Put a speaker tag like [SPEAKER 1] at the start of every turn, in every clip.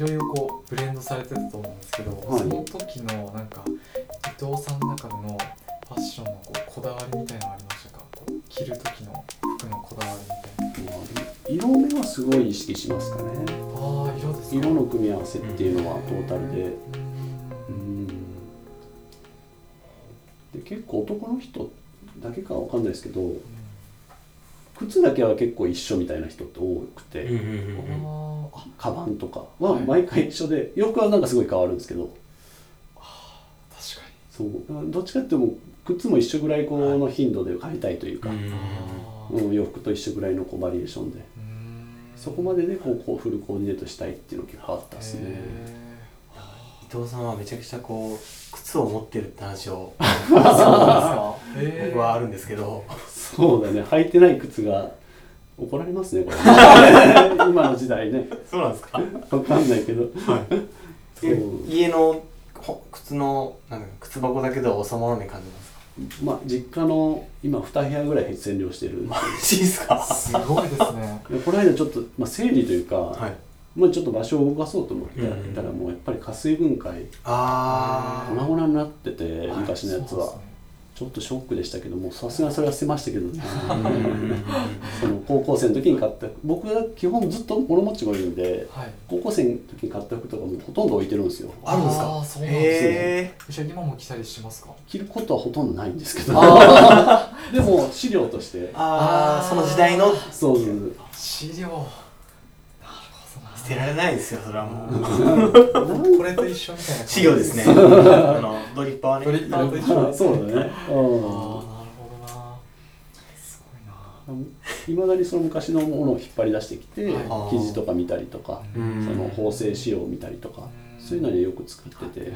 [SPEAKER 1] いろいろこうブレンドされてたと思うんですけど、
[SPEAKER 2] はい。
[SPEAKER 1] その時のなんか伊藤さんの中でのファッションのこうこだわりみたいなのありましたか？こう着る時の服のこだわりみたいな
[SPEAKER 2] 色目はすごい意識しますかね。
[SPEAKER 1] ああ色ですか。
[SPEAKER 2] 色の組み合わせっていうのはトータルで。
[SPEAKER 1] う
[SPEAKER 2] うん。んで結構男の人だけかわかんないですけど靴だけは結構一緒みたいな人って多くて、
[SPEAKER 3] うんうんうん
[SPEAKER 1] あーあ
[SPEAKER 2] カバンとかは
[SPEAKER 1] はい。
[SPEAKER 2] 毎回一緒で、洋服はなんかすごい変わるんですけど。
[SPEAKER 1] 確か
[SPEAKER 2] そう。どっちかっていうと靴も一緒ぐらいこうの頻度で買いたいというか、
[SPEAKER 1] に
[SPEAKER 3] うん。
[SPEAKER 1] あー。
[SPEAKER 2] うん洋服と一緒ぐらいのこうバリエーションで。そこまででこうこうフルコーディネートしたいっていうのが結構あったですね。
[SPEAKER 1] へ
[SPEAKER 3] 伊藤さんはめちゃくちゃこう靴を持ってるって話を。
[SPEAKER 1] ー そうなんですか？
[SPEAKER 3] 僕はあるんですけど。
[SPEAKER 2] そうだね。履いてない靴が怒られますねこれ。今の時代ね。
[SPEAKER 3] そうなんですか？
[SPEAKER 2] わかんないけど。そう。
[SPEAKER 3] 家のほ靴のなんだか靴箱だけでは収まらない感じですか？
[SPEAKER 2] まあ実家の今2部屋ぐらい占領してる
[SPEAKER 3] マジですか？
[SPEAKER 1] すごいですね。
[SPEAKER 2] でこの間ちょっと、まあ、整理というか、
[SPEAKER 3] はい。
[SPEAKER 2] まあ、ちょっと場所を動かそうと思ってやったらもうやっぱり加水分解
[SPEAKER 3] あ
[SPEAKER 2] 粉々になってて
[SPEAKER 1] はい
[SPEAKER 2] 昔のやつは。
[SPEAKER 1] そうですね
[SPEAKER 2] ちょっとショックでしたけどもさすがにそれは捨てましたけどね。その高校生の時に買った僕は基本ずっと物持ちがいいんで
[SPEAKER 1] はい。
[SPEAKER 2] 高校生の時に買った服とかもうほとんど置いてるんですよ。
[SPEAKER 3] あるんですか？
[SPEAKER 1] そうなんですね。
[SPEAKER 3] へ
[SPEAKER 1] じゃあ今も着たりしますか？
[SPEAKER 2] 着ることはほとんどないんですけど。
[SPEAKER 1] あ
[SPEAKER 2] でも資料として。
[SPEAKER 3] ーあーその時代の。
[SPEAKER 2] そうそう
[SPEAKER 1] あ資料
[SPEAKER 3] てられないですよそれはもう。
[SPEAKER 1] これと一緒みたいな
[SPEAKER 3] 資料ですね。あのドリッパーはね
[SPEAKER 1] ドリッパーと一緒。
[SPEAKER 2] あそうだね。
[SPEAKER 1] ああなるほどな。すごいな。い
[SPEAKER 2] まだにその昔のものを引っ張り出してきて、
[SPEAKER 1] はい。
[SPEAKER 2] 生地とか見たりとか、
[SPEAKER 3] うん。
[SPEAKER 2] その縫製仕様を見たりとか、
[SPEAKER 1] うん。
[SPEAKER 2] そういうのによく作ってて、
[SPEAKER 1] なる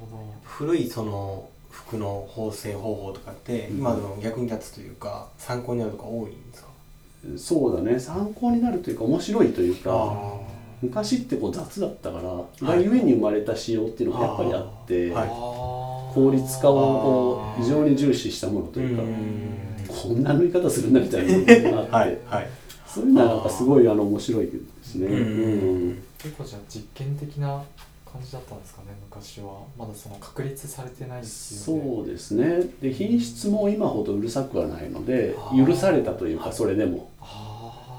[SPEAKER 1] ほど。
[SPEAKER 3] 古いその服の縫製方法とかって
[SPEAKER 2] うん。
[SPEAKER 3] 今でも役に立つというか参考になるとか多いんですか？
[SPEAKER 2] そうだね。参考になるというか面白いというか
[SPEAKER 3] あ
[SPEAKER 2] 昔ってこう雑だったから、
[SPEAKER 3] い。
[SPEAKER 2] がゆえに生まれた仕様っていうのがやっぱりあって、
[SPEAKER 3] はい。
[SPEAKER 2] 効率化をこう非常に重視したものというか、こんな縫い方するんだみたいなのがあって、
[SPEAKER 3] はいはい。
[SPEAKER 2] そういうのはなんかすごいあの面白いですね。
[SPEAKER 1] 結構じゃあ実験的な感じだったんですかね昔は。まだその確立されてないっていう
[SPEAKER 2] そうですね。で品質も今ほどうるさくはないので許されたというかそれでも。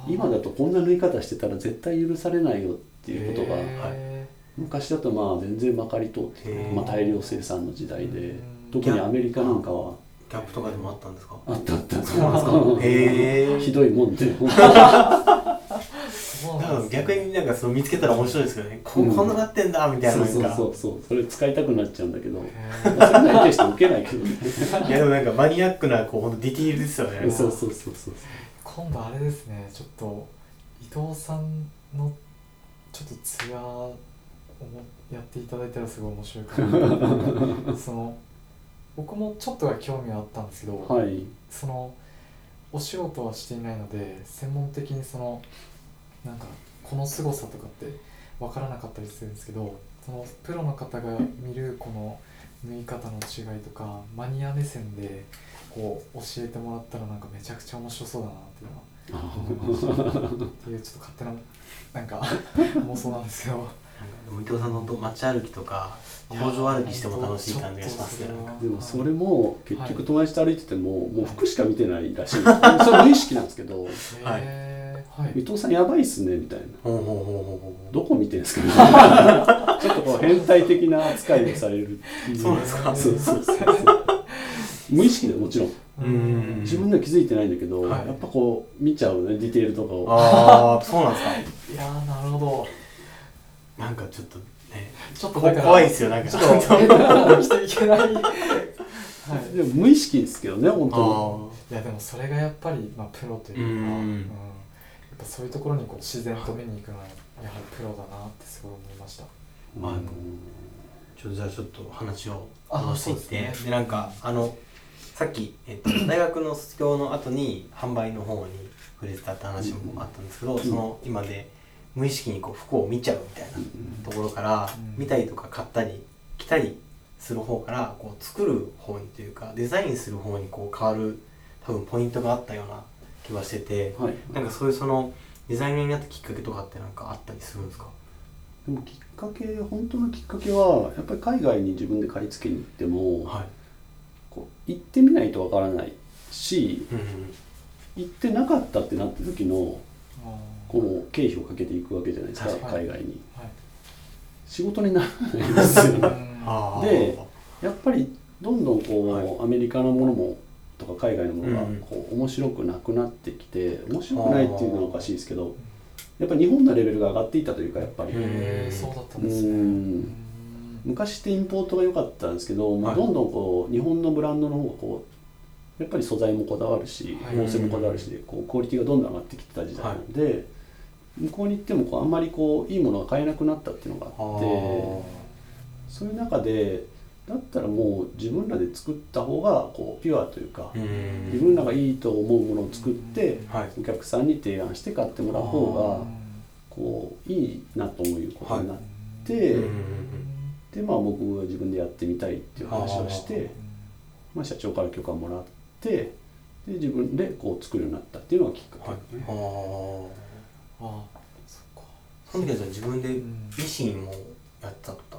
[SPEAKER 2] 今だとこんな縫い方してたら絶対許されないよっていうことが
[SPEAKER 1] へ
[SPEAKER 2] 昔だとまあ全然まかり通ってまあ、大量生産の時代で
[SPEAKER 1] うん。
[SPEAKER 2] 特にアメリカなんかは。
[SPEAKER 3] ギャップとかでもあったんですか？
[SPEAKER 2] あったあった。
[SPEAKER 3] そうなんですか？へえ
[SPEAKER 2] ひどいもんで
[SPEAKER 3] かその見つけたら面白いですけどね。こ
[SPEAKER 2] うん。
[SPEAKER 3] こんななってんだみたいななんか。
[SPEAKER 2] そうそうそう。そうそれ使いたくなっちゃうんだけど。それなりして受けないけどね。
[SPEAKER 3] いやでもなんかマニアックなこうほんとディティールですよね。
[SPEAKER 2] そうそうそうそう
[SPEAKER 1] 今度あれですね。ちょっと伊藤さんのちょっとツアーをやっていただいたらすごい面白いかな。その僕もちょっとは興味はあったんですけど、
[SPEAKER 2] はい。
[SPEAKER 1] そのお仕事はしていないので専門的にそのなんかこの凄さとかって分からなかったりするんですけどそのプロの方が見るこの縫い方の違いとかマニア目線でこう教えてもらったらなんかめちゃくちゃ面白そうだなっていうのは 思いました。っていうちょっと勝手ななんか 妄想なんですけど。
[SPEAKER 3] なんかでも伊藤さんの街歩きとか工場歩きしても楽しい感じがしますね。なんか
[SPEAKER 2] でもそれも結局友達と歩いててももう服しか見てないらしいそれ無意識なんですけど。
[SPEAKER 3] はい
[SPEAKER 1] はい
[SPEAKER 2] 伊藤さんやばいっすねみたいな。どこ見てんすかみたいな。ちょっとこう変態的な扱いをされるっていう。
[SPEAKER 3] そうなんですか？
[SPEAKER 2] そうそうそう無意識でもちろん。
[SPEAKER 3] うん。
[SPEAKER 2] 自分では気づいてないんだけど、
[SPEAKER 3] はい。
[SPEAKER 2] やっぱこう見ちゃうねディテールとかを。
[SPEAKER 3] ああそうなんですか？
[SPEAKER 1] いやーなるほど。
[SPEAKER 3] なんかちょっとね
[SPEAKER 1] ちょっとだから
[SPEAKER 3] 怖いですよなんか。
[SPEAKER 1] ちょっと生きていけないはい
[SPEAKER 2] でも無意識ですけどね本当
[SPEAKER 3] あ
[SPEAKER 1] いやでもそれがやっぱり、まあ、プロというか、
[SPEAKER 3] うん
[SPEAKER 1] ぱそういうところにこう自然と見に行くのはやはりプロだなってすごい思いました。
[SPEAKER 2] に
[SPEAKER 3] あのちょっとじゃあちょっと話を
[SPEAKER 1] あ
[SPEAKER 3] 戻していって
[SPEAKER 1] ですね。
[SPEAKER 3] でなんかあのさっき、えっと、大学の卒業の後に販売の方に触れてたって話もあったんですけど、その今で無意識にこう服を見ちゃうみたいなところから、
[SPEAKER 1] うん。
[SPEAKER 3] 見たりとか買ったり着たりする方からこう作る方にというかデザインする方にこう変わる多分ポイントがあったような気はしてて、
[SPEAKER 2] はい。
[SPEAKER 3] なんかそういうそのデザイナーになったきっかけとかってなんかあったりするんですか？
[SPEAKER 2] でもきっかけ本当のきっかけはやっぱり海外に自分で買い付けに行っても、
[SPEAKER 3] はい。
[SPEAKER 2] こう行ってみないとわからないし
[SPEAKER 3] うんうん
[SPEAKER 2] 行ってなかったってなった時のこの経費をかけていくわけじゃないですか海外に。
[SPEAKER 1] はい。
[SPEAKER 2] 仕事にならないんですよ。ねでやっぱりどんどんこう、
[SPEAKER 3] はい。
[SPEAKER 2] アメリカのものもとか海外のものが
[SPEAKER 3] うん。
[SPEAKER 2] こう面白くなくなってきて面白くないっていうのはおかしいですけどやっぱり日本のレベルが上がっていったというかやっぱり。
[SPEAKER 1] そうだったんですね。
[SPEAKER 2] 昔ってインポートが良かったんですけど、もう
[SPEAKER 3] はい
[SPEAKER 2] どんどんこう日本のブランドの方がこうやっぱり素材もこだわるし
[SPEAKER 1] はい。
[SPEAKER 2] 縫製もこだわるしでこうクオリティがどんどん上がってきてた時代なので、向こうに行ってもこうあんまりこういいものが買えなくなったっていうのがあって
[SPEAKER 3] あ
[SPEAKER 2] そういう中でだったらもう自分らで作った方がこうピュアというか、
[SPEAKER 3] うん。
[SPEAKER 2] 自分らがいいと思うものを作って、
[SPEAKER 3] はい。
[SPEAKER 2] お客さんに提案して買ってもらう方がこういいなということになって、でまあ僕は自分でやってみたいっていう話をしてまあ、社長から許可をもらってで自分でこう作るようになったっていうのがきっかけ
[SPEAKER 3] はい
[SPEAKER 2] ですね、
[SPEAKER 3] あー。
[SPEAKER 1] ああそっか。
[SPEAKER 3] その時は自分で
[SPEAKER 1] うん。
[SPEAKER 3] ミシンもやってたと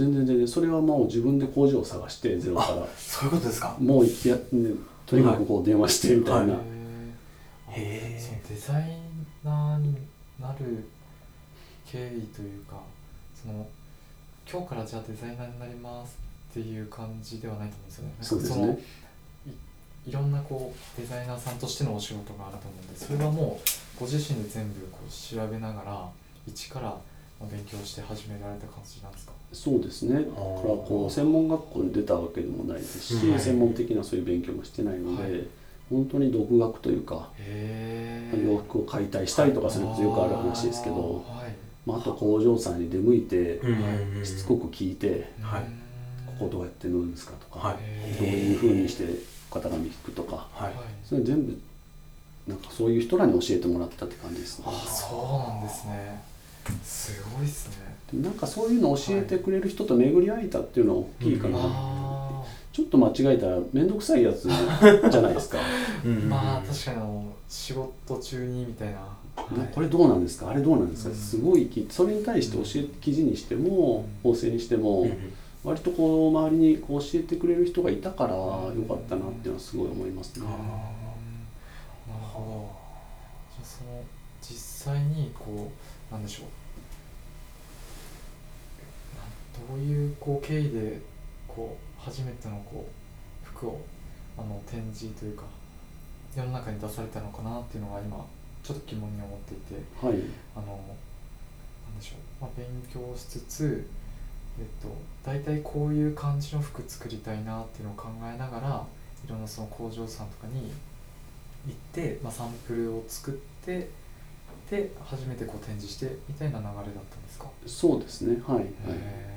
[SPEAKER 2] 全然全然それはもう自分で工場を探してゼロから。
[SPEAKER 3] そういうことですか？
[SPEAKER 2] もういや、ね、とにかくこう電話してみたいな、
[SPEAKER 3] は
[SPEAKER 1] へえ
[SPEAKER 3] へー。
[SPEAKER 1] そのデザイナーになる経緯というかその今日からじゃあデザイナーになりますっていう感じではないと思うんですよね。
[SPEAKER 2] そうです
[SPEAKER 1] の
[SPEAKER 2] ね
[SPEAKER 1] いいろんなこうデザイナーさんとしてのお仕事があると思うんでそれはもうご自身で全部こう調べながら一からまあ勉強して始められた感じなんですか？
[SPEAKER 2] そうですね。だからこう専門学校に出たわけでもないですし、
[SPEAKER 3] うん
[SPEAKER 2] 専門的なそういう勉強もしてないので、
[SPEAKER 1] はい。
[SPEAKER 2] 本当に独学というか洋服を解体したりとかするとよくある話ですけど、
[SPEAKER 1] はい。
[SPEAKER 2] まあ、あと工場さんに出向いてしつこく聞いて、
[SPEAKER 3] はい。
[SPEAKER 2] ここどうやって縫うんですかとか、
[SPEAKER 3] はい。
[SPEAKER 2] どういうふうにして型紙引くとか
[SPEAKER 3] はい。
[SPEAKER 2] それ全部なんかそういう人らに教えてもらったって感じですね。
[SPEAKER 1] あそうなんですねすごいですね。
[SPEAKER 2] でもなんかそういうのを教えてくれる人と巡り会えたっていうのは大きいかな、
[SPEAKER 1] あ
[SPEAKER 2] ちょっと間違えたら面倒くさいやつじゃないですか。
[SPEAKER 3] うん。うんうん
[SPEAKER 1] まあ確かにあの仕事中にみたいな、
[SPEAKER 2] なこれどうなんですか？あれどうなんですか、
[SPEAKER 1] うん。
[SPEAKER 2] すごいきそれに対して教え記事にしても
[SPEAKER 1] うん。
[SPEAKER 2] 構成にしても、割とこう周りにこう教えてくれる人がいたからよかったなっていうのはすごい思いますね。
[SPEAKER 1] なるほど。じゃあその実際にこうなんでしょうなんどういうこう経緯でこう初めてのこう服をあの展示というか世の中に出されたのかなっていうのが今ちょっと疑問に思っていて
[SPEAKER 2] はい、
[SPEAKER 1] あのなんでしょう、まあ、勉強しつつ、えっと、大体こういう感じの服作りたいなっていうのを考えながらいろんなその工場さんとかに行って、まあ、サンプルを作ってで初めてこう展示してみたいな流れだったんですか、
[SPEAKER 2] そうですね。はい、はい。
[SPEAKER 1] へえ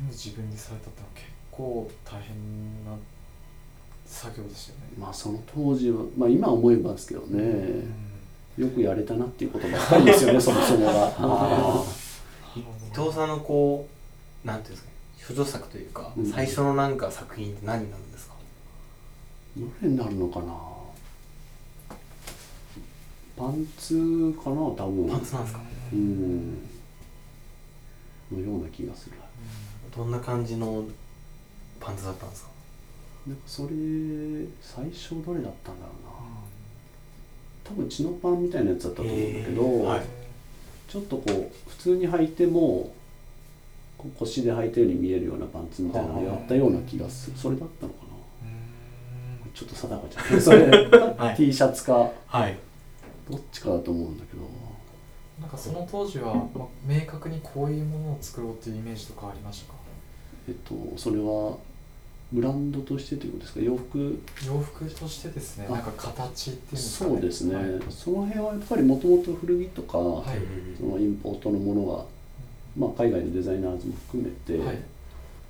[SPEAKER 1] 全部自分でされたってのは結構大変な作業でしたよね。
[SPEAKER 2] まあその当時は、まあ今思えばですけどね、
[SPEAKER 1] うん
[SPEAKER 2] よくやれたなっていうことばっかりですよね、そもそもが。
[SPEAKER 3] 伊藤さんのこうなんていうんですかね処女作というか、
[SPEAKER 2] うん
[SPEAKER 3] 最初のなんか作品って何になるんですか？
[SPEAKER 2] どれになるのかなパンツかな多分。
[SPEAKER 3] パンツなんですか？
[SPEAKER 2] うん。のような気がする。
[SPEAKER 3] どんな感じのパンツだったんですか？
[SPEAKER 2] なんかそれ、最初どれだったんだろうな。多分チノパンみたいなやつだったと思うんだけど、
[SPEAKER 3] へーはい。
[SPEAKER 2] ちょっとこう普通に履いても腰で履いたように見えるようなパンツみたいなのをやったような気がする。それだったのかな？
[SPEAKER 1] うん。
[SPEAKER 2] ちょっと定かじゃない。それ、
[SPEAKER 3] はい。
[SPEAKER 2] T シャツか。
[SPEAKER 3] はい。
[SPEAKER 2] どっちかだと思うんだけど。
[SPEAKER 1] なんかその当時は、まあ、明確にこういうものを作ろうっていうイメージとかありましたか？
[SPEAKER 2] えっとそれはブランドとしてということですか？洋服？
[SPEAKER 1] 洋服としてですね。
[SPEAKER 2] あ
[SPEAKER 1] なんか形っていうんですかね。
[SPEAKER 2] そうですね、
[SPEAKER 1] はい。
[SPEAKER 2] その辺はやっぱりもともと古着とか、
[SPEAKER 1] はい。
[SPEAKER 2] そのインポートのものが、まあ、海外のデザイナーズも含めて
[SPEAKER 1] はい。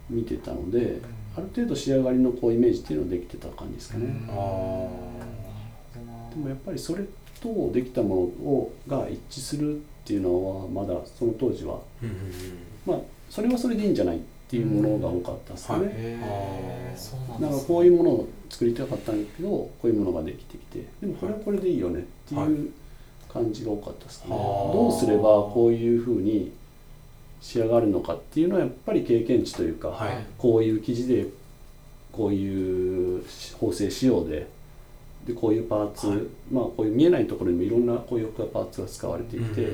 [SPEAKER 2] 見てたので、ある程度仕上がりのこうイメージっていうのはできてた感じですかね、でもやっぱりそれとできたものをが一致するっていうのはまだその当時は。
[SPEAKER 3] うんうん
[SPEAKER 2] まあそれはそれでいいんじゃないっっていうものが多かったですね、
[SPEAKER 3] はい。
[SPEAKER 2] だからこういうものを作りたかったんだけどこういうものができてきて。でもこれはこれでいいよねっていう感じが多かったですね、
[SPEAKER 3] はい
[SPEAKER 2] どうすればこういうふうに仕上がるのかっていうのはやっぱり経験値というか、
[SPEAKER 3] はい。
[SPEAKER 2] こういう生地でこういう縫製仕様ででこういうパーツ、
[SPEAKER 3] はい。
[SPEAKER 2] まあこういう見えないところにもいろんなこういうパーツが使われていて、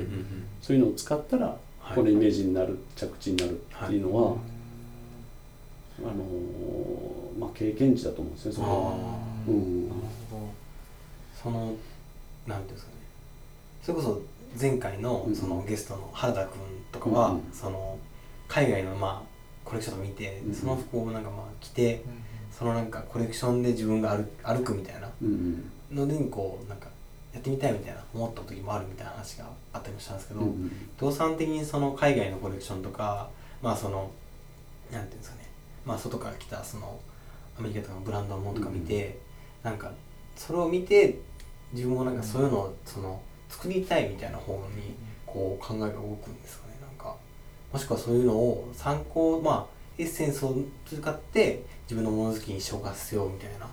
[SPEAKER 2] そういうのを使ったら
[SPEAKER 3] はい。
[SPEAKER 2] このイメージになる着地になるっていうのは、あのーまあ、経験値だと思うんですねそれは。
[SPEAKER 3] あ
[SPEAKER 2] うん。
[SPEAKER 1] なるほ
[SPEAKER 3] そのなんていうんですかね。それこそ前回の
[SPEAKER 2] うん。
[SPEAKER 3] そのゲストの原田君とかは、
[SPEAKER 2] うん
[SPEAKER 3] その海外のまあコレクションを見て、
[SPEAKER 2] うん。
[SPEAKER 3] その服をなんかまあ着て
[SPEAKER 1] ど
[SPEAKER 3] そのなんかコレクションで自分が歩歩くみたいな。
[SPEAKER 2] うん
[SPEAKER 3] のでこうなんかやってみたいみたいな思った時もあるみたいな話があったりもしたんですけど、
[SPEAKER 2] うんうん。
[SPEAKER 3] 動産的にその海外のコレクションとかまあそのなんていうんですかねまあ外から来たそのアメリカとかのブランドのものとか見て、なんかそれを見て自分もなんかそういうのをその作りたいみたいな方にこう考えが動くんですかね。なんかもしくはそういうのを参考まあエッセンスを使って自分のものづくりに消化させようみたいな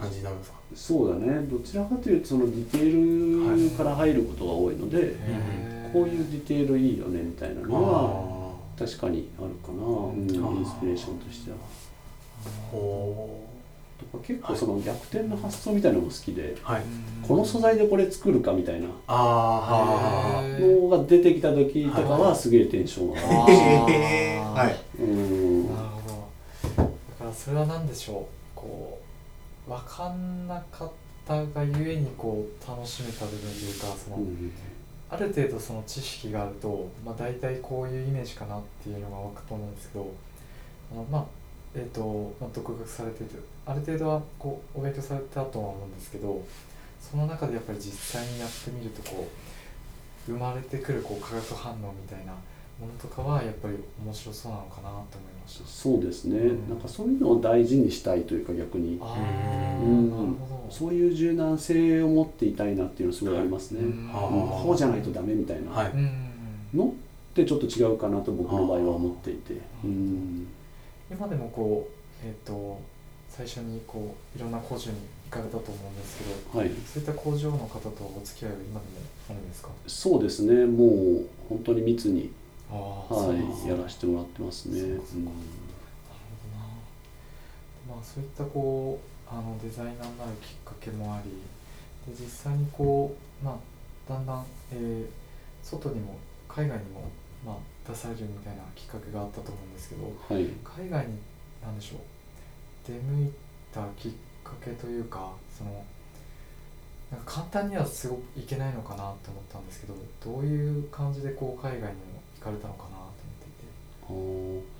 [SPEAKER 3] 感じになるんですか、
[SPEAKER 2] そうだね。どちらかというとそのディテールから入ることが多いので、
[SPEAKER 1] へー。
[SPEAKER 2] こういうディテールいいよねみたいなのは
[SPEAKER 3] あ
[SPEAKER 2] 確かにあるかな、うん、インスピレーションとしては。
[SPEAKER 3] ーほ
[SPEAKER 2] とか結構その逆転の発想みたいなのも好きで、
[SPEAKER 3] うはい。
[SPEAKER 2] この素材でこれ作るかみたいなのが出てきた時とかはすげえテンションが上が
[SPEAKER 3] あ
[SPEAKER 2] る
[SPEAKER 3] はい。
[SPEAKER 2] うん。
[SPEAKER 1] なるほど。だからそれは何でしょう。こう分かんなかったがゆえにこう楽しめた部分というかその、
[SPEAKER 2] うん
[SPEAKER 1] ある程度その知識があると、まあ、大体こういうイメージかなっていうのが湧くと思うんですけどあのまあえっ、と、まあ、独学されててある程度はこうお勉強されたとは思うんですけどその中でやっぱり実際にやってみるとこう生まれてくるこう化学反応みたいなものとかはやっぱり面白そうなのかなと思いました。
[SPEAKER 2] そうですね、
[SPEAKER 1] うん。
[SPEAKER 2] なんかそういうのを大事にしたいというか逆に。
[SPEAKER 1] あ
[SPEAKER 3] う
[SPEAKER 1] ー
[SPEAKER 2] ん。
[SPEAKER 1] なるほど。
[SPEAKER 2] そういう柔軟性を持っていたいなっていうのすごいありますね、
[SPEAKER 1] うん。
[SPEAKER 3] はあ
[SPEAKER 2] うんこうじゃないとダメみたいな。のってちょっと違うかなと僕の場合は思っていて、うん。
[SPEAKER 1] 今でもこうえっ、と最初にこういろんな工場に行かれたと思うんですけど
[SPEAKER 2] はい。
[SPEAKER 1] そういった工場の方とお付き合いは今でもあるんですか？
[SPEAKER 2] そうですね。もう本当に密に、はい、やらせてもらってますね、
[SPEAKER 1] なるほどな。まあそういったこうあのデザイナーになるきっかけもありで実際にこうまあだんだん、えー外にも海外にも、まあ、出されるみたいなきっかけがあったと思うんですけど
[SPEAKER 2] うんはい。
[SPEAKER 1] 海外に何でしょう出向いたきっかけというかそのなんか簡単にはすごくいけないのかなって思ったんですけどどういう感じでこう海外にも行かれたのかなと思っていて。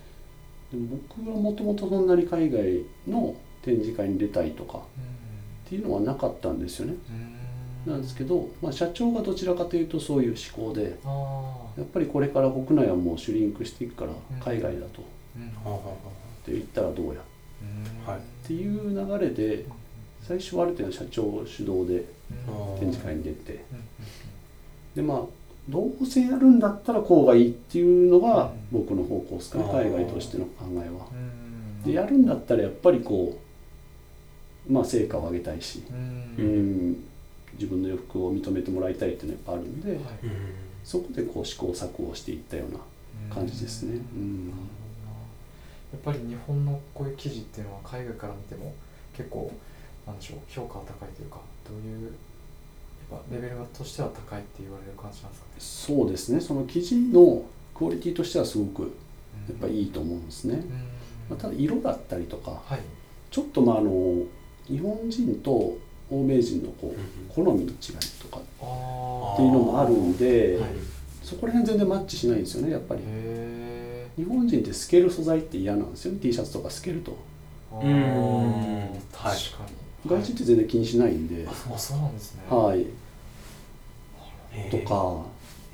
[SPEAKER 2] でも僕はもともとそんなに海外の展示会に出たいとかっていうのはなかったんですよね。なんですけど、まあ、社長がどちらかというとそういう思考でやっぱりこれから国内はもうシュリンクしていくから海外だと、っ
[SPEAKER 1] うん。
[SPEAKER 3] ほうほうほ
[SPEAKER 2] て言ったらどうや。っ
[SPEAKER 1] うん。
[SPEAKER 3] はい。
[SPEAKER 2] ていう流れで最初はある程度社長主導で
[SPEAKER 1] うん。
[SPEAKER 2] 展示会に出て。
[SPEAKER 1] うん。
[SPEAKER 2] でまあどうせやるんだったらこうがいいっていうのが
[SPEAKER 1] うん。
[SPEAKER 2] 僕の方向ですかね海外としての考えは。
[SPEAKER 1] うん。
[SPEAKER 2] でやるんだったらやっぱりこうまあ成果を上げたいし、
[SPEAKER 1] うん。
[SPEAKER 2] うん、自分の洋服を認めてもらいたいっていうのはやっぱあるんで、
[SPEAKER 1] はい。
[SPEAKER 3] うん
[SPEAKER 2] そこでこう試行錯誤していったような感じですね。
[SPEAKER 1] やっぱり日本のこういう記事っていうのは海外から見ても結構なんでしょう評価は高いというかどういうレベルとしては高いって言われる感じなんですかね？
[SPEAKER 2] そうですね。その生地のクオリティとしてはすごくやっぱいいと思うんですね。
[SPEAKER 1] うん。
[SPEAKER 2] まあ、ただ色だったりとか
[SPEAKER 1] はい。
[SPEAKER 2] ちょっとまああの日本人と欧米人のこう好みの違いとか
[SPEAKER 1] あ
[SPEAKER 2] っていうのもあるんで、
[SPEAKER 1] はい
[SPEAKER 2] そこら辺全然マッチしないんですよねやっぱり。
[SPEAKER 1] へ
[SPEAKER 2] 日本人って透ける素材って嫌なんですよね。T シャツとか透けると。
[SPEAKER 1] ー。
[SPEAKER 3] うん。
[SPEAKER 1] 確かに
[SPEAKER 2] 外人って全然気にしないんで、
[SPEAKER 1] あ そうなんですね。
[SPEAKER 2] はい、とか。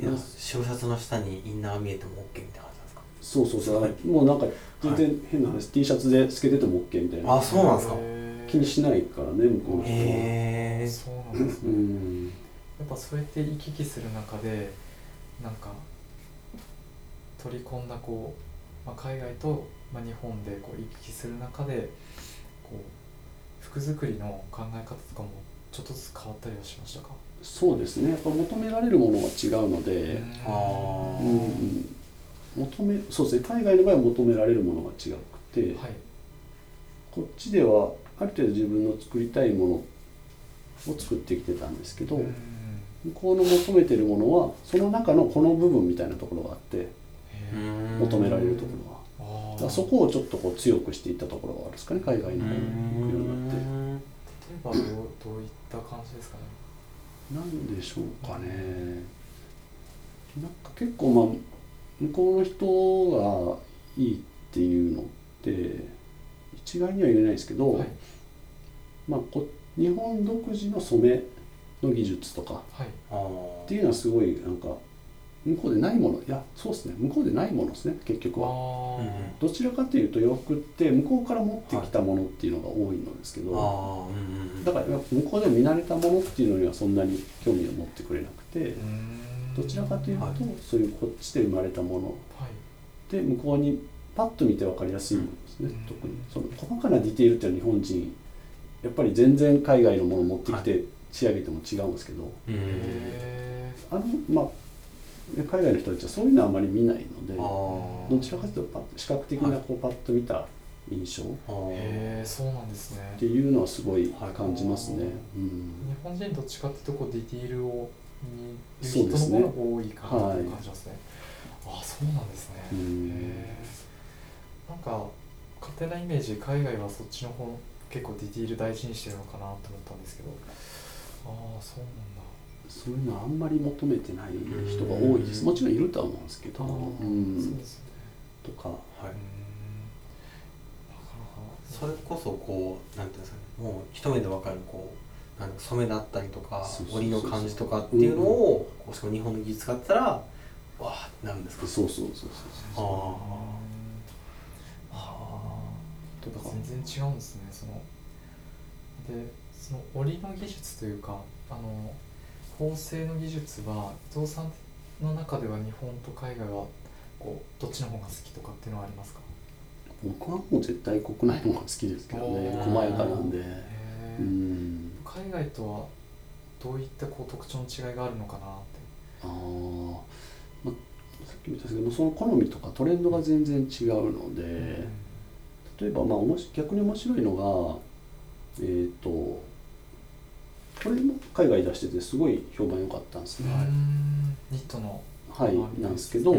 [SPEAKER 3] いや白シャツの下にインナー見えても OK みたいな感じなんですか？
[SPEAKER 2] そうそうそう。もうなんか全然変な話、T シャツで透けてても OK みたいな。
[SPEAKER 3] あそうなんですか？
[SPEAKER 1] へー。
[SPEAKER 2] 気にしないからね向こうの人は。
[SPEAKER 3] へえ
[SPEAKER 1] そうなんです
[SPEAKER 2] う
[SPEAKER 1] ね
[SPEAKER 2] ん。
[SPEAKER 1] やっぱそうやって行き来する中でなんか取り込んだこう、まあ、海外とまあ、日本でこう行き来する中でこう服作りの考え方とかもちょっとずつ変わったりはしましたか？
[SPEAKER 2] そうですね。やっぱ求められるものが違うので、うん。うん求めそうですね。海外の場合は求められるものが違くて、
[SPEAKER 1] はい。
[SPEAKER 2] こっちではある程度自分の作りたいものを作ってきてたんですけど、
[SPEAKER 1] うん。
[SPEAKER 2] 向こうの求めてるものはその中のこの部分みたいなところがあって求められるところは。だそこをちょっとこう強くしていったところがあるんですかね海外の方に行くようになって。
[SPEAKER 1] 例えばどうどういった感じですかね。
[SPEAKER 2] なんでしょうかね。なんか結構まあ向こうの人がいいっていうのって一概には言えないですけど、
[SPEAKER 1] はい。
[SPEAKER 2] まあこ日本独自の染めの技術とか
[SPEAKER 1] はい。
[SPEAKER 3] あー。
[SPEAKER 2] っていうのはすごいなんか向こうでないものいやそうですね向こうでないものですね結局は。どちらかというと洋服って向こうから持ってきたものっていうのが多いのですけど、
[SPEAKER 3] あーうんうん
[SPEAKER 2] だから向こうで見慣れたものっていうのにはそんなに興味を持ってくれなくて。どちらかというと、
[SPEAKER 3] はい
[SPEAKER 2] そういうこっちで生まれたもの
[SPEAKER 1] はい。
[SPEAKER 2] で向こうにパッと見て分かりやすいものですね、
[SPEAKER 1] うん。
[SPEAKER 2] 特に。その細かなディテールっていうのは日本人やっぱり全然海外のものを持ってきて仕上げても違うんですけど、あのまあね海外の人たちはそういうのはあまり見ないのでどちらかというとパッと視覚的なこうパッと見た印象。
[SPEAKER 1] へーそうなんですね。
[SPEAKER 2] ていうのはすごい感じますね。
[SPEAKER 1] はい
[SPEAKER 2] うん。
[SPEAKER 1] 日本人どっちかっていうとこうディティールを見る人
[SPEAKER 2] そうですね
[SPEAKER 1] の方が多いかなっていう感じますね。ああそうなんですね。へ
[SPEAKER 2] うん。
[SPEAKER 1] えなんか勝手なイメージ海外はそっちの方結構ディティール大事にしてるのかなと思ったんですけど。ああそうなんだ
[SPEAKER 2] そういうのはあんまり求めてない人が多いです。
[SPEAKER 3] うん。
[SPEAKER 2] もちろんいるとは思うんですけど、
[SPEAKER 1] ああ
[SPEAKER 2] うん。
[SPEAKER 1] そうですよね。
[SPEAKER 3] はい
[SPEAKER 2] とか
[SPEAKER 1] うーんなかなか
[SPEAKER 3] それこそこうなんていうんですかねもう一目でわかるこうなんか染めだったりとか
[SPEAKER 2] そうそうそうそう。
[SPEAKER 3] 織りの感じとかっていうのを、こうしかも日本の技術使ったらわーってなるんですか？
[SPEAKER 2] そうそうそうそう
[SPEAKER 3] あ
[SPEAKER 1] あ
[SPEAKER 2] とか
[SPEAKER 1] 全然違うんですねその。でその織りの技術というかあの縫製の技術は伊藤さんの中では日本と海外はこうどっちの方が好きとかっていうのはありますか？
[SPEAKER 2] 僕はもう絶対国内の方が好きですけどね。細やかなんで。うん。
[SPEAKER 1] 海外とはどういったこう特徴の違いがあるのかなって。
[SPEAKER 2] あー、まあ、さっきも言ったんですけどその好みとかトレンドが全然違うので。例えばまあおもし逆に面白いのがえっ、とこれも海外出しててすごい評判良かったんですね。
[SPEAKER 1] ニットの。
[SPEAKER 2] はいなんですけど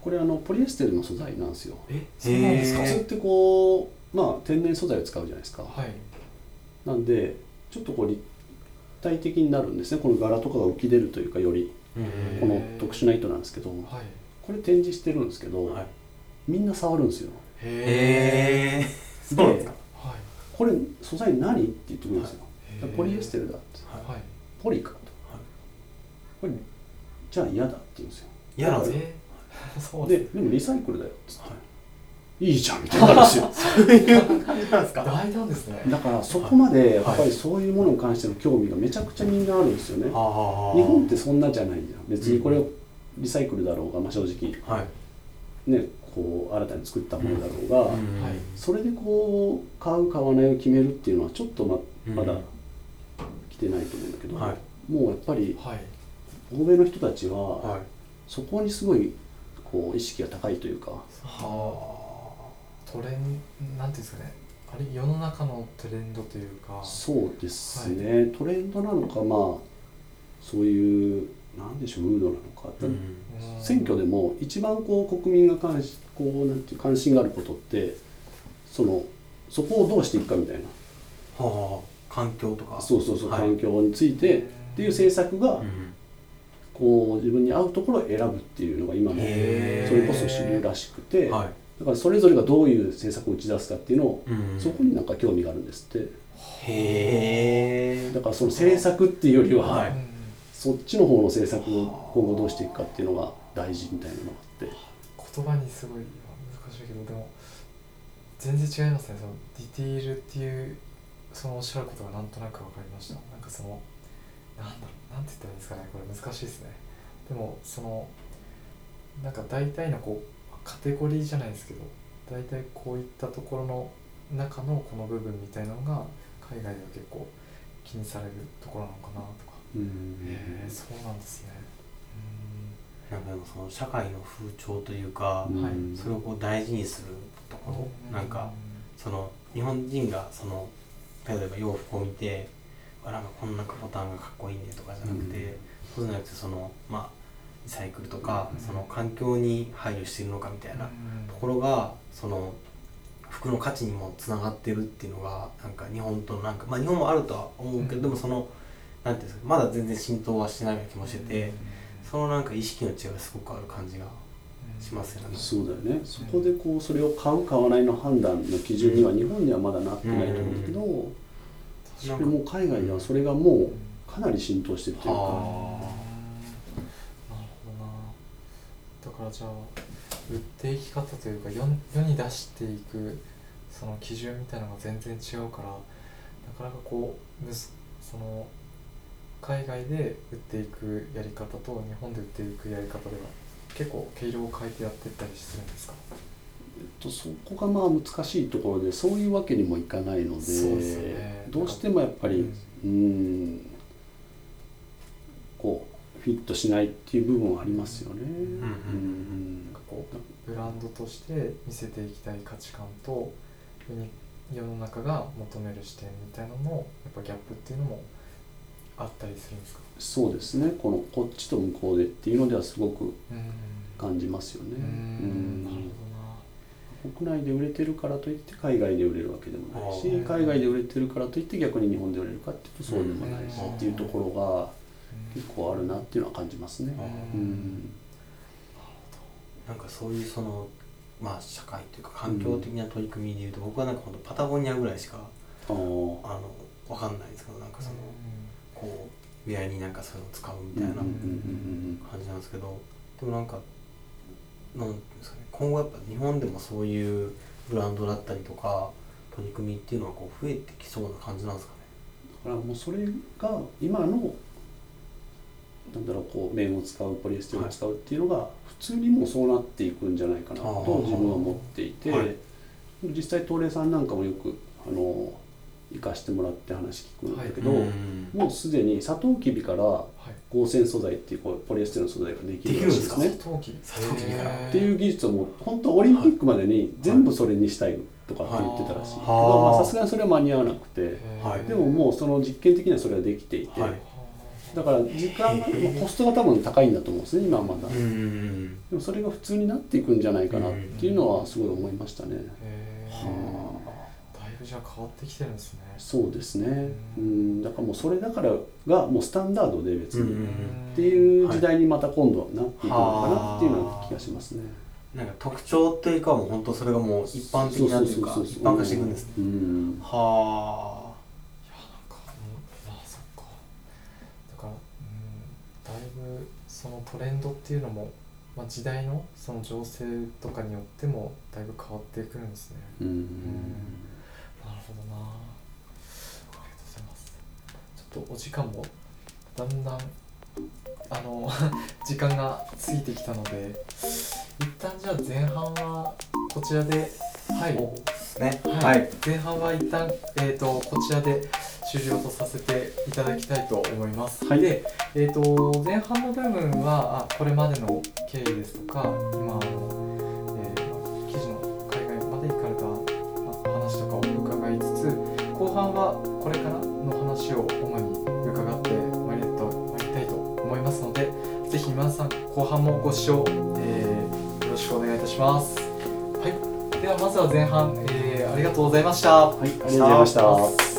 [SPEAKER 2] これあのポリエステルの素材なんですよ。
[SPEAKER 1] えそうなんですか？
[SPEAKER 2] 普通ってこうまあ天然素材を使うじゃないですか。
[SPEAKER 1] はい。
[SPEAKER 2] なんでちょっとこう立体的になるんですね。この柄とかが浮き出るというかよりこの特殊な糸なんですけど
[SPEAKER 1] はい。
[SPEAKER 2] これ展示してるんですけど、
[SPEAKER 3] はい。
[SPEAKER 2] みんな触るんですよ。
[SPEAKER 1] へ
[SPEAKER 3] へえそうなんですか？
[SPEAKER 1] い。
[SPEAKER 2] これ素材何？って言ってくるんですよ、ポリエステルだって。
[SPEAKER 1] はい。
[SPEAKER 2] ポリかと、これじゃあ嫌だって言うんですよ。
[SPEAKER 3] 嫌なんですか？
[SPEAKER 1] えーそう
[SPEAKER 2] で
[SPEAKER 1] で
[SPEAKER 2] もリサイクルだよっつって、い、いじゃんみたいになるんですよ。
[SPEAKER 3] そういう感じなんですか？
[SPEAKER 1] 大胆ですね。
[SPEAKER 2] だからそこまでやっぱ
[SPEAKER 3] はい。
[SPEAKER 2] りそういうものに関しての興味がめちゃくちゃみんなあるんですよね、
[SPEAKER 3] あ
[SPEAKER 2] 日本ってそんなじゃないじゃん。別にこれをリサイクルだろうが、まあ、正直
[SPEAKER 3] はい。
[SPEAKER 2] ねこう新たに作ったものだろうが、
[SPEAKER 1] はい。
[SPEAKER 2] それでこう買う買わないを決めるっていうのはちょっとま
[SPEAKER 3] うん
[SPEAKER 2] まだ来てないと思うんだけど、
[SPEAKER 3] はい。
[SPEAKER 2] もうやっぱり
[SPEAKER 1] はい。
[SPEAKER 2] 欧米の人たちは
[SPEAKER 3] はい。
[SPEAKER 2] そこにすごいこう意識が高いというか。
[SPEAKER 3] は
[SPEAKER 1] トレンなんていうんですかね。あれ世の中のトレンドというか。
[SPEAKER 2] そうですね、トレンドなのかまあそういうなんでしょうムードなのか、
[SPEAKER 3] あうん。
[SPEAKER 1] うん。
[SPEAKER 2] 選挙でも一番こう国民が関しこうなんていう関心があることってそのそこをどうしていくかみたいな。
[SPEAKER 3] はあ環境とか。
[SPEAKER 2] そうそうそう、
[SPEAKER 3] はい。
[SPEAKER 2] 環境についてっていう政策が
[SPEAKER 3] うん。
[SPEAKER 2] こう自分に合うところを選ぶっていうのが今のそれこそ主流らしくて、
[SPEAKER 3] はい。
[SPEAKER 2] だからそれぞれがどういう政策を打ち出すかっていうのを、
[SPEAKER 3] うん。
[SPEAKER 2] そこになんか興味があるんですって。
[SPEAKER 3] へえ
[SPEAKER 2] だからその政策っていうよりは、
[SPEAKER 3] はい。
[SPEAKER 1] うん
[SPEAKER 2] そっちの方の政策を今後どうしていくかっていうのが大事みたいなのがあって。
[SPEAKER 1] 言葉にすごい難しいけどでも全然違いますね。そのディティールっていうそのおっしゃることがなんとなく分かりました。なんかそのなんだろうなんて言ったらいいんですかね。これ難しいですね。でもそのなんか大体のこうカテゴリーじゃないですけど大体こういったところの中のこの部分みたいなのが海外では結構気にされるところなのかなとか。
[SPEAKER 2] うん。
[SPEAKER 1] へえそうなんですね。
[SPEAKER 3] なんかでもその社会の風潮というか、それをこう大事にするところ、なんかその日本人がその例えば洋服を見てあなんかこんなボタンがかっこいいねとかじゃなくて、
[SPEAKER 2] うん。
[SPEAKER 3] そうじゃなくてそのまあリサイクルとか、
[SPEAKER 1] うん。
[SPEAKER 3] その環境に配慮しているのかみたいな
[SPEAKER 1] うん。
[SPEAKER 3] ところがその服の価値にもつながってるっていうのがなんか日本となんかまあ日本もあるとは思うけど、
[SPEAKER 1] うん。
[SPEAKER 3] でもそのなんていうんですかまだ全然浸透はしてないような気もしてて、そのなんか意識の違いがすごくある感じがしますよね。
[SPEAKER 2] そうだよね。そこでこうそれを買う買わないの判断の基準には日本にはまだなってないと思うけど、それもう海外ではそれがもうかなり浸透してるというか、
[SPEAKER 3] は
[SPEAKER 1] なるほどな。だからじゃあ売っていき方というか世世に出していくその基準みたいなのが全然違うからなかなかこうむずその海外で売っていくやり方と日本で売っていくやり方では結構毛色を変えてやっていったりするんですか？
[SPEAKER 2] えっと、そこがまあ難しいところでそういうわけにもいかないので
[SPEAKER 1] ね。
[SPEAKER 2] どうしてもやっぱり
[SPEAKER 1] うん
[SPEAKER 2] うんこうフィットしないっていう部分はありますよね。
[SPEAKER 3] うん
[SPEAKER 2] うん
[SPEAKER 1] なんかこうブランドとして見せていきたい価値観と世の中が求める視点みたいなののやっぱギャップっていうのもあったりするんですか？
[SPEAKER 2] そうですね。このこっちと向こうでっていうのではすごく
[SPEAKER 1] うん。
[SPEAKER 2] 感じますよね。
[SPEAKER 1] う
[SPEAKER 2] うん。
[SPEAKER 1] んなる
[SPEAKER 2] 国内で売れてるからといって海外で売れるわけでもないし海外で売れてるからといって逆に日本で売れるかっていうとそうでもないし
[SPEAKER 1] うん
[SPEAKER 2] っていうところが
[SPEAKER 1] ほどな
[SPEAKER 2] 結構あるなっていうのは感じますね。
[SPEAKER 1] う
[SPEAKER 2] うん。ん
[SPEAKER 3] なんかそういうそのまあ社会というか環境的な取り組みでいうと、僕はなんか本当パタゴニアぐらいしか
[SPEAKER 2] あ
[SPEAKER 3] のわかんないんですけどなんかその、こうウェアになんかそういうのを使うみたいな感じなんですけどでもなんかなんですかね今後やっぱ日本でもそういうブランドだったりとか取り組みっていうのはこう増えてきそうな感じなんですかね？
[SPEAKER 2] だからもうそれが今のなんだろうこう綿を使うポリエステルを使うっていうのが普通にもうそうなっていくんじゃないかなと自分は思っていて、
[SPEAKER 3] はい。
[SPEAKER 2] 実際東レさんなんかもよくあの行かしてもらって話聞くんだけど、
[SPEAKER 3] うん。
[SPEAKER 2] もうすでにサトウキビから
[SPEAKER 1] はい。
[SPEAKER 2] 合成素材っていうこうポリエステルの素材ができる
[SPEAKER 3] できるんですか？
[SPEAKER 2] ね。
[SPEAKER 1] サトウキビ
[SPEAKER 3] サトウキビから。
[SPEAKER 1] へー
[SPEAKER 2] っていう技術をもう本当オリンピックまでに全部それにしたいとかって言ってたらしい、
[SPEAKER 1] はい。
[SPEAKER 2] さすがにそれは間に合わなくて。でももうその実験的にはそれはできていて、
[SPEAKER 3] はい。
[SPEAKER 2] だから時間がまあコストが多分高いんだと思うんですね今はまだ、でもそれが普通になっていくんじゃないかなっていうのはすごい思いましたね、
[SPEAKER 3] は
[SPEAKER 1] だじゃあ変わってきてるんですね。
[SPEAKER 2] そうですね。
[SPEAKER 1] う
[SPEAKER 2] うん。だからもうそれだからがもうスタンダードで別に、
[SPEAKER 3] うん。
[SPEAKER 2] っていう時代にまた今度はなっていくのかなっていうような気がしますね、
[SPEAKER 3] なんか特徴というかもう本当それがもう一般的なというか一般化していくんですね。
[SPEAKER 2] うん。
[SPEAKER 3] は
[SPEAKER 1] いやなんかうん。まあそっか。だからうん。だいぶそのトレンドっていうのも、まあ、時代のその情勢とかによってもだいぶ変わってくるんですね。
[SPEAKER 2] うん
[SPEAKER 1] ほどなありがとうございますちょっとお時間もだんだんあの 時間が過ぎてきたので一旦じゃあ前半はこちらではい
[SPEAKER 3] い。ね。
[SPEAKER 1] はい、前半は一旦、えー、とこちらで終了とさせていただきたいと思います。
[SPEAKER 2] はい
[SPEAKER 1] で、えー、と前半の部分はあこれまでの経緯ですとか今あの、さん後半もご視聴、えーよろしくお願いいたします。はい、ではまずは前半、えーありがとうございました。
[SPEAKER 2] はいありがとうございました